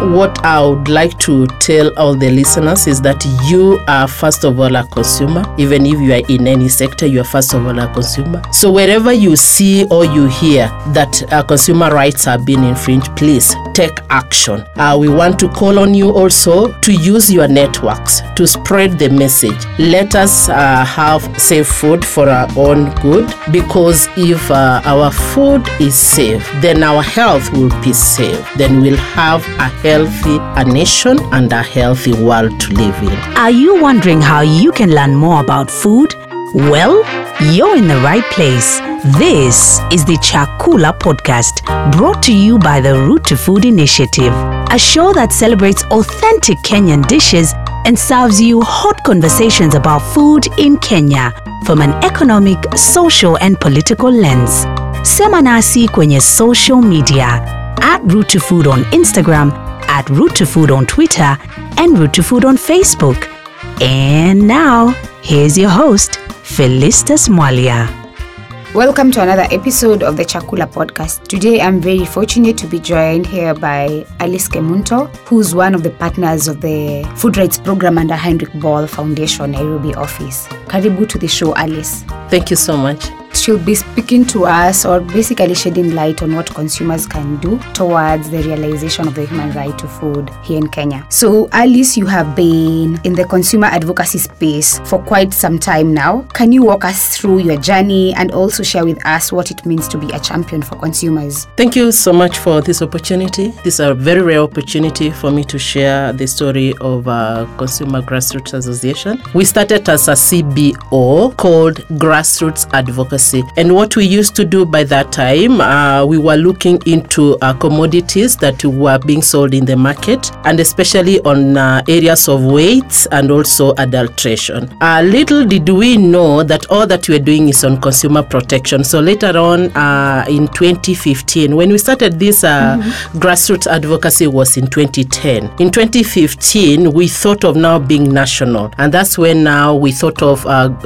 what I would like to tell all the listeners is that you are first of all a consumer. Even if you are in any sector, you are first of all a consumer. So wherever you see or you hear that uh, consumer rights are being infringed, please take action. Uh, we want to call on you also to use your networks to spread the message. Let us uh, have safe food for our own good because if uh, our food is safe, then our health will be safe. Then we'll have a healthy a nation and a healthy world to live in. Are you wondering how you can learn more about food? Well, you're in the right place. This is the Chakula podcast brought to you by the Route to Food Initiative, a show that celebrates authentic Kenyan dishes and serves you hot conversations about food in Kenya from an economic, social, and political lens. Sema nasi kwenye social media at Route to Food on Instagram, at Route to Food on Twitter, and Route to Food on Facebook. And now, here's your host, Felistas Mwalia. Welcome to another episode of the Chakula podcast. Today I'm very fortunate to be joined here by Alice Kemunto, who's one of the partners of the Food Rights Program under Heinrich Böll Foundation Nairobi office. Karibu to the show, Alice. Thank you so much. She'll be speaking to us or basically shedding light on what consumers can do towards the realization of the human right to food here in Kenya. So, Alice, you have been in the consumer advocacy space for quite some time now. Can you walk us through your journey and also share with us what it means to be a champion for consumers? Thank you so much for this opportunity. This is a very rare opportunity for me to share the story of a Consumer Grassroots Association. We started as a CBO called Grassroots Advocacy. And what we used to do by that time, uh, we were looking into uh, commodities that were being sold in the market, and especially on uh, areas of weight and also adulteration. Uh, little did we know that all that we were doing is on consumer protection. So later on uh, in 2015, when we started this uh, mm-hmm. grassroots advocacy was in 2010. In 2015, we thought of now being national, and that's when now we thought of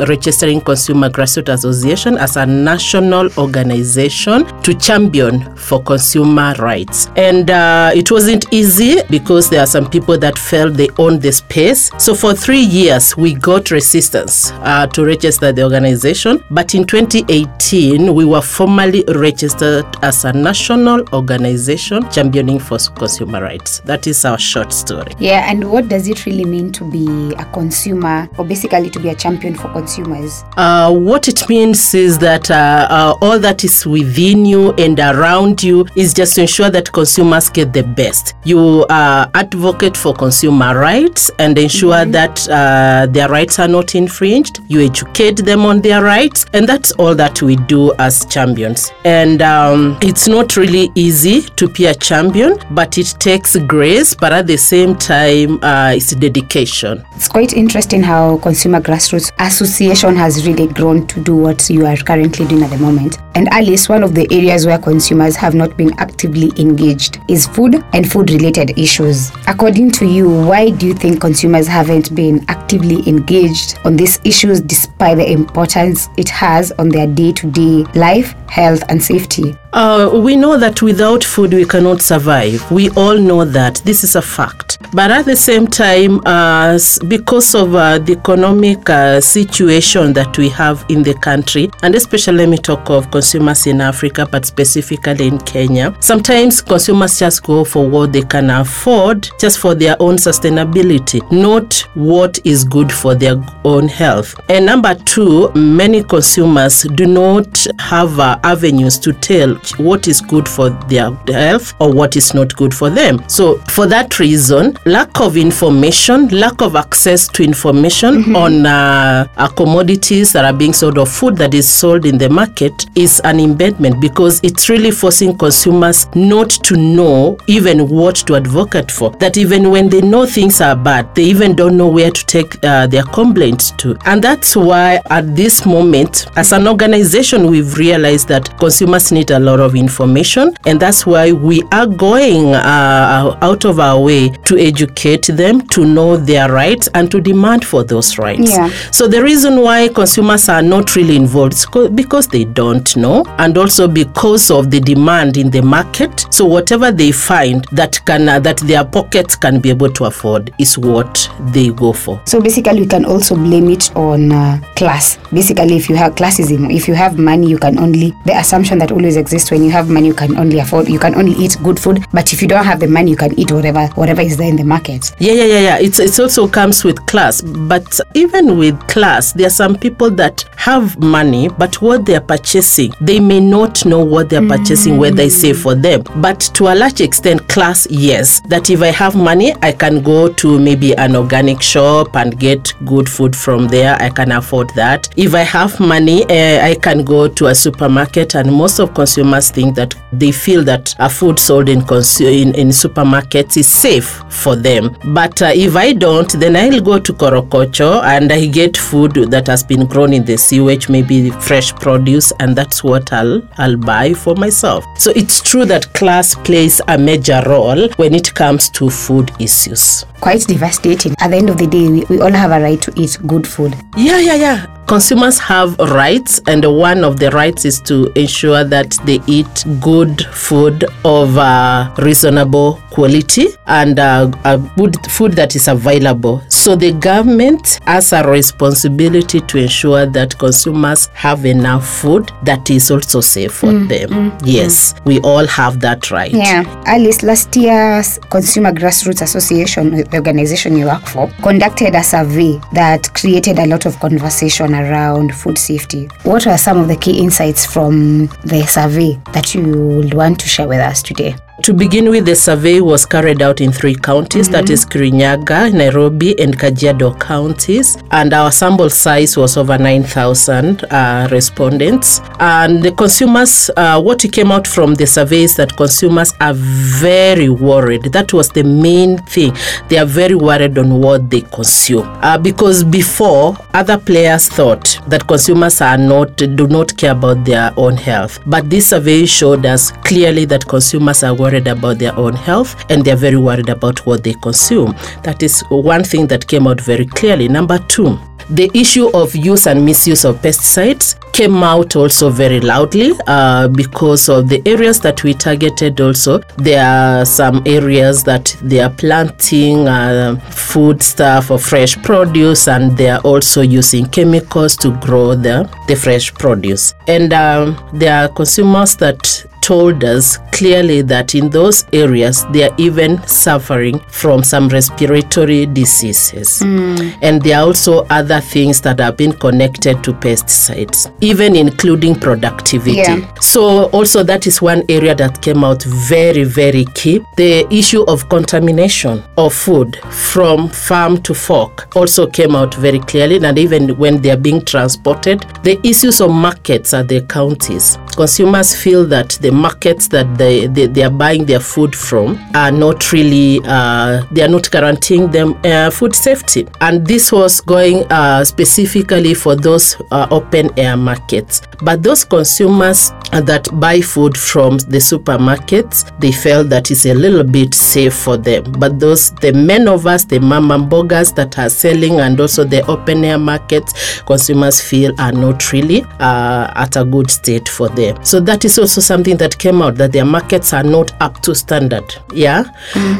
registering Consumer Grassroots Association as a national organization to champion for consumer rights. And uh, it wasn't easy because there are some people that felt they owned the space. So for three years, we got resistance uh, to register the organization. But in 2018, we were formally registered as a national organization championing for consumer rights. That is our short story. Yeah, and what does it really mean to be a consumer or basically to be a champion for consumers? Uh, what it means is that uh, uh, all that is within you and around you is just to ensure that consumers get the best. You uh, advocate for consumer rights and ensure mm-hmm. that uh, their rights are not infringed. You educate them on their rights, and that's all that we do as champions. And um, it's not really easy to be a champion, but it takes grace, but at the same time, uh, it's dedication. It's quite interesting how Consumer Grassroots Association has really grown to do what you are currently doing at the moment. And Alice, one of the areas where consumers have not been actively engaged is food and food related issues. According to you, why do you think consumers haven't been actively engaged on these issues despite the importance it has on their day to day life, health, and safety? Uh, we know that without food we cannot survive. We all know that. This is a fact. But at the same time, uh, because of uh, the economic uh, situation that we have in the country, and especially let me talk of consumers in Africa, but specifically in Kenya, sometimes consumers just go for what they can afford just for their own sustainability, not what is good for their own health. And number two, many consumers do not have uh, avenues to tell what is good for their health or what is not good for them. So, for that reason, lack of information, lack of access to information mm-hmm. on uh, uh, commodities that are being sold or food that is sold in the market is an impediment because it's really forcing consumers not to know even what to advocate for. That even when they know things are bad, they even don't know where to take uh, their complaints to. And that's why at this moment, as an organization, we've realized that consumers need a lot lot of information, and that's why we are going uh, out of our way to educate them to know their rights and to demand for those rights. Yeah. So the reason why consumers are not really involved is because they don't know, and also because of the demand in the market. So whatever they find that can uh, that their pockets can be able to afford is what they go for. So basically, we can also blame it on uh, class. Basically, if you have classism, if you have money, you can only the assumption that always exists when you have money, you can only afford, you can only eat good food. But if you don't have the money, you can eat whatever whatever is there in the market. Yeah, yeah, yeah, yeah. It's it also comes with class, but even with class, there are some people that have money, but what they are purchasing, they may not know what they are purchasing, whether it's safe for them. But to a large extent, class, yes. That if I have money, I can go to maybe an organic shop and get good food from there. I can afford that. If I have money, uh, I can go to a supermarket, and most of consumers think that they feel that a food sold in consu- in, in supermarkets is safe for them. But uh, if I don't, then I'll go to Korogocho and I get food that has been grown in the sewage, maybe fresh produce, and that's what I'll I'll buy for myself. So it's true that class plays a major role when it comes to food issues. Quite devastating. At the end of the day, we, we all have a right to eat good food. Yeah, yeah, yeah. Consumers have rights, and one of the rights is to ensure that they eat good food of uh, reasonable quality and uh, a good food that is available. So the government has a responsibility to ensure that consumers have enough food that is also safe for them. yes, we all have that right. Yeah. Alice, last year's Consumer Grassroots Association, the organization you work for, conducted a survey that created a lot of conversation around food safety. What are some of the key insights from the survey that you would want to share with us today? To begin with, the survey was carried out in three counties that is Kirinyaga, Nairobi, and Kajiado counties. And our sample size was over 9,000 uh, respondents. And the consumers, uh, what came out from the survey is that consumers are very worried. That was the main thing. They are very worried on what they consume. Uh, because before, other players thought that consumers are not, do not care about their own health. But this survey showed us clearly that consumers are worried about their own health and they're very worried about what they consume. That is one thing that came out very clearly. Number two, the issue of use and misuse of pesticides came out also very loudly uh, because of the areas that we targeted also there are some areas that they are planting uh, food stuff or fresh produce and they are also using chemicals to grow the, the fresh produce and um, there are consumers that told us clearly that in those areas they are even suffering from some respiratory diseases. Hmm. And there are also other things that have been connected to pesticides, even including productivity. Yeah. So, also, that is one area that came out very, very key. The issue of contamination of food from farm to fork also came out very clearly, and even when they are being transported, the issues of markets at the counties. Consumers feel that the markets that they, they, they are buying their food from are not really, uh, they are not guaranteeing them uh, food safety. And this was going uh, specifically for those uh, open air markets. But those consumers that buy food from the supermarkets, they felt that it's a little bit safe for them. But those, the men of us, the mama mbogas that are selling and also the open air markets, consumers feel are not really uh, at a good state for them. So that is also something that came out that their markets are not up to standard. Yeah.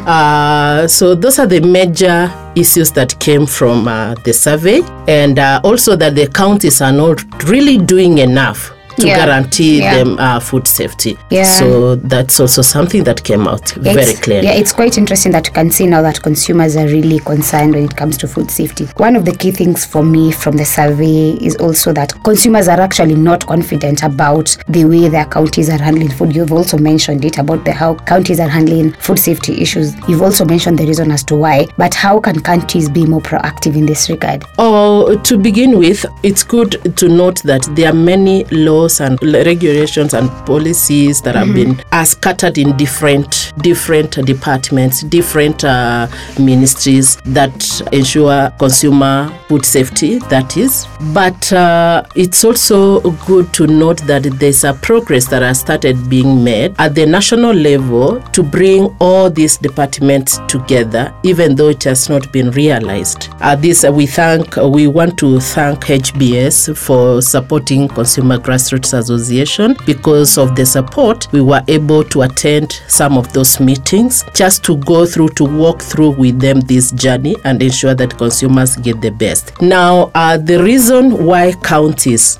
Uh, so those are the major issues that came from uh, the survey, and uh, also that the counties are not really doing enough to Yeah. guarantee Yeah. them uh, food safety. Yeah. So that's also something that came out very clearly. Yeah, it's quite interesting that you can see now that consumers are really concerned when it comes to food safety. One of the key things for me from the survey is also that consumers are actually not confident about the way their counties are handling food. You've also mentioned it about the how counties are handling food safety issues. You've also mentioned the reason as to why, but how can countries be more proactive in this regard? Oh, to begin with, it's good to note that there are many laws laws and regulations and policies that have been are scattered in different different departments, different uh, ministries that ensure consumer food safety. That is, but uh, it's also good to note that there's a progress that has started being made at the national level to bring all these departments together, even though it has not been realized. Uh, this we thank we want to thank HBS for supporting Consumer Grassroots Association because of the support we were able to attend some of those meetings just to go through to walk through with them this journey and ensure that consumers get the best. Now, uh, the reason why counties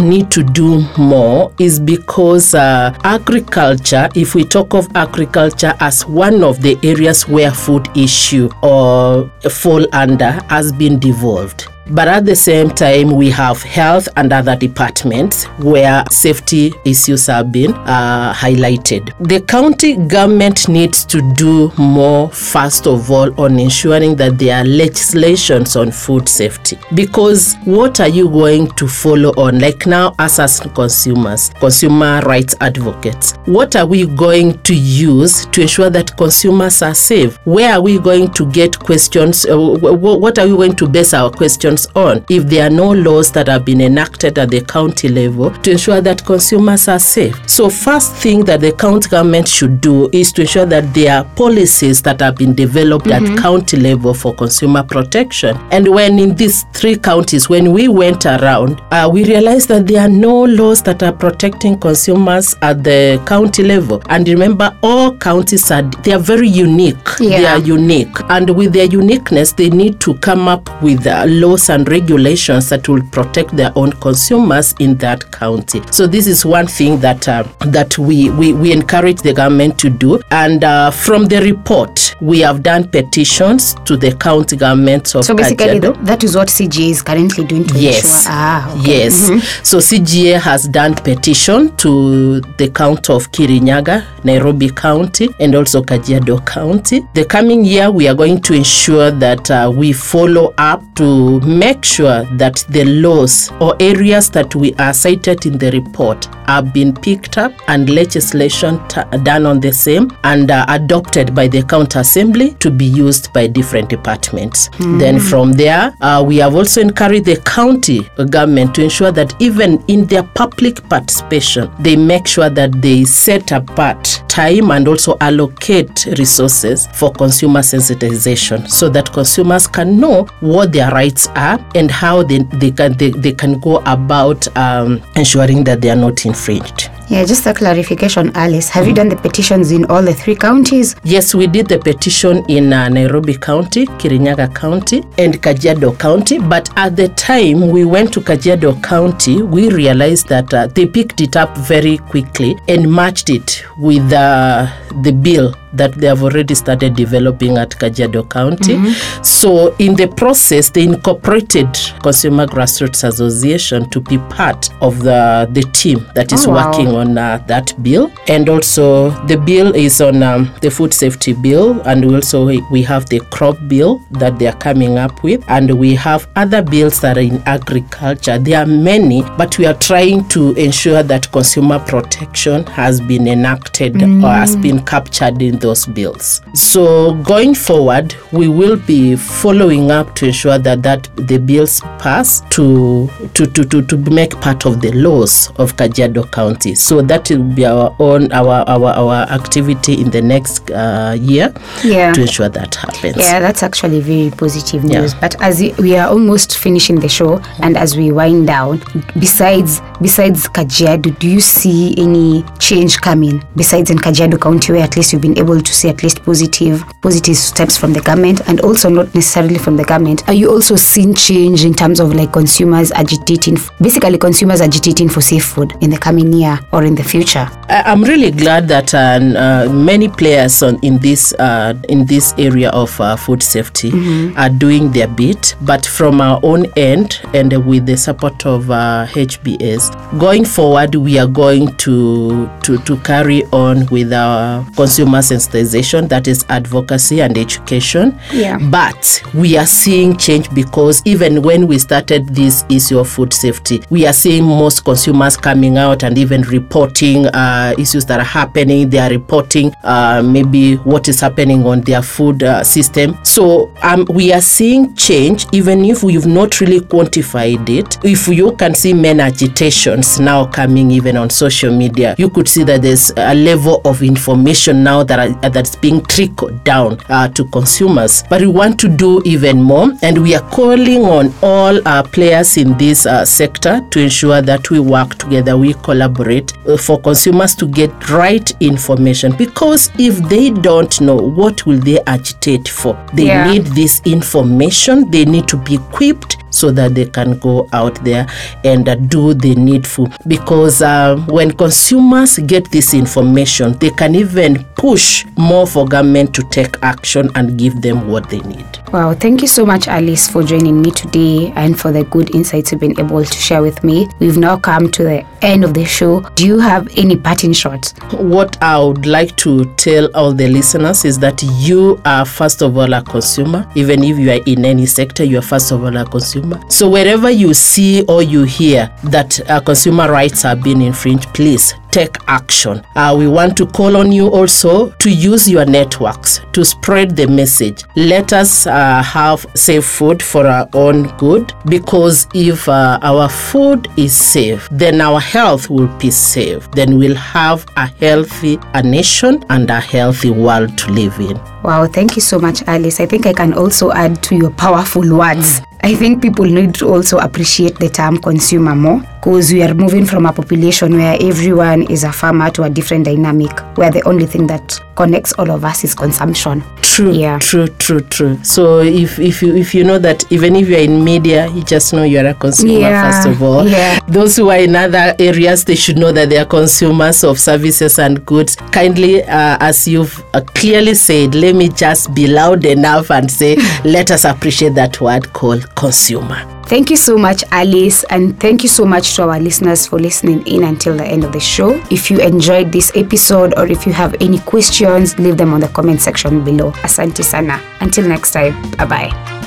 need to do more is because uh, agriculture, if we talk of agriculture as one of the areas where food issue or fall under, has been devolved. But at the same time, we have health and other departments where safety issues have been uh, highlighted. The county government needs to do more, first of all, on ensuring that there are legislations on food safety. Because what are you going to follow on? Like now, us as consumers, consumer rights advocates, what are we going to use to ensure that consumers are safe? Where are we going to get questions? Uh, wh- wh- what are we going to base our questions on if there are no laws that have been enacted at the county level to ensure that consumers are safe? So, first thing that the county government should do is to ensure that there are policies that have been developed at county level for consumer protection. And when in these three counties, when we went around, uh, we realized that there are no laws that are protecting consumers at the county level. And remember, all counties are they are very unique. Yeah. They are unique, and with their uniqueness, they need to come up with uh, laws and regulations that will protect their own consumers in that county. So this is one thing that uh, that we, we we encourage the government to do. And uh, from the report, we have done petitions to the county governments of So basically, th- that is what CGA is currently doing to Yes. ensure. Ah, okay. Yes. So CGA has done petition to the county of Kirinyaga, Nairobi County, and also Kajiado County. The coming year, we are going to ensure that uh, we follow up to make sure that the laws or areas that we are cited in the report have been picked up and legislation t- done on the same and uh, adopted by the county assembly to be used by different departments. Then from there, uh, we have also encouraged the county government to ensure that even in their public participation, they make sure that they set apart time and also allocate resources for consumer sensitization so that consumers can know what their rights are and how they, they, can, they, they can go about um, ensuring that they are not infringed. Yeah, just a clarification, Alice. Have you done the petitions in all the three counties? Yes, we did the petition in uh, Nairobi County, Kirinyaga County, and Kajiado County. But at the time we went to Kajiado County, we realized that uh, they picked it up very quickly and matched it with uh, the bill that they have already started developing at Kajiado County. So, in the process, they incorporated Consumer Grassroots Association to be part of the, the team that is Oh, wow. working on uh, that bill. And also, the bill is on um, the food safety bill, and also we have the crop bill that they are coming up with, and we have other bills that are in agriculture. There are many, but we are trying to ensure that consumer protection has been enacted or has been captured in those bills. So going forward, we will be following up to ensure that that the bills pass to to to to, to make part of the laws of Kajiado County. So that will be our own our our, our activity in the next uh, year Yeah. to ensure that happens. Yeah, that's actually very positive Yeah. news. But as we are almost finishing the show, and as we wind down, besides besides Kajiado, do you see any change coming? Besides in Kajiado County, where at least you've been able to see at least positive positive steps from the government, and also not necessarily from the government. Are you also seeing change in terms of like consumers agitating, basically consumers agitating for safe food in the coming year? Or in the future? I'm really glad that uh, uh, many players on, in this uh, in this area of uh, food safety are doing their bit. But from our own end and with the support of uh, HBS, going forward, we are going to, to to carry on with our consumer sensitization, that is advocacy and education. Yeah. But we are seeing change because even when we started this issue of food safety, we are seeing most consumers coming out and even reporting uh, issues that are happening. They are reporting uh, maybe what is happening on their food uh, system. So um, we are seeing change, even if we've not really quantified it. If you can see men agitations now coming even on social media, you could see that there's a level of information now that are, that's being trickled down uh, to consumers. But we want to do even more, and we are calling on all our players in this uh, sector to ensure that we work together, we collaborate uh, Uh, for consumers to get right information. Because if they don't know, what will they agitate for? They Yeah. need this information. They need to be equipped so that they can go out there and uh, do the needful. Because uh, when consumers get this information, they can even push more for government to take action and give them what they need. Wow, thank you so much, Alice, for joining me today and for the good insights you've been able to share with me. We've now come to the end of the show. Do you have any parting shots? What I would like to tell all the listeners is that you are first of all a consumer. Even if you are in any sector, you are first of all a consumer. So wherever you see or you hear that uh, consumer rights are being infringed, please take action. Uh, we want to call on you also to use your networks to spread the message. Let us uh, have safe food for our own good because if uh, our food is safe, then our health will be safe. Then we'll have a healthy a nation and a healthy world to live in. Wow, thank you so much, Alice. I think I can also add to your powerful words. I think people need to also appreciate the term consumer more because we are moving from a population where everyone is a farmer to a different dynamic where the only thing that connects all of us is consumption. True, Yeah. true, true, true. So if if you if you know that even if you're in media, you just know you're a consumer Yeah, first of all. yeah. Those who are in other areas, they should know that they are consumers of services and goods. Kindly, uh, as you've uh, clearly said, let me just be loud enough and say, let us appreciate that word called consumer. Thank you so much, Alice, and thank you so much to our listeners for listening in until the end of the show. If you enjoyed this episode or if you have any questions, leave them on the comment section below. Asante sana. Until next time, bye bye.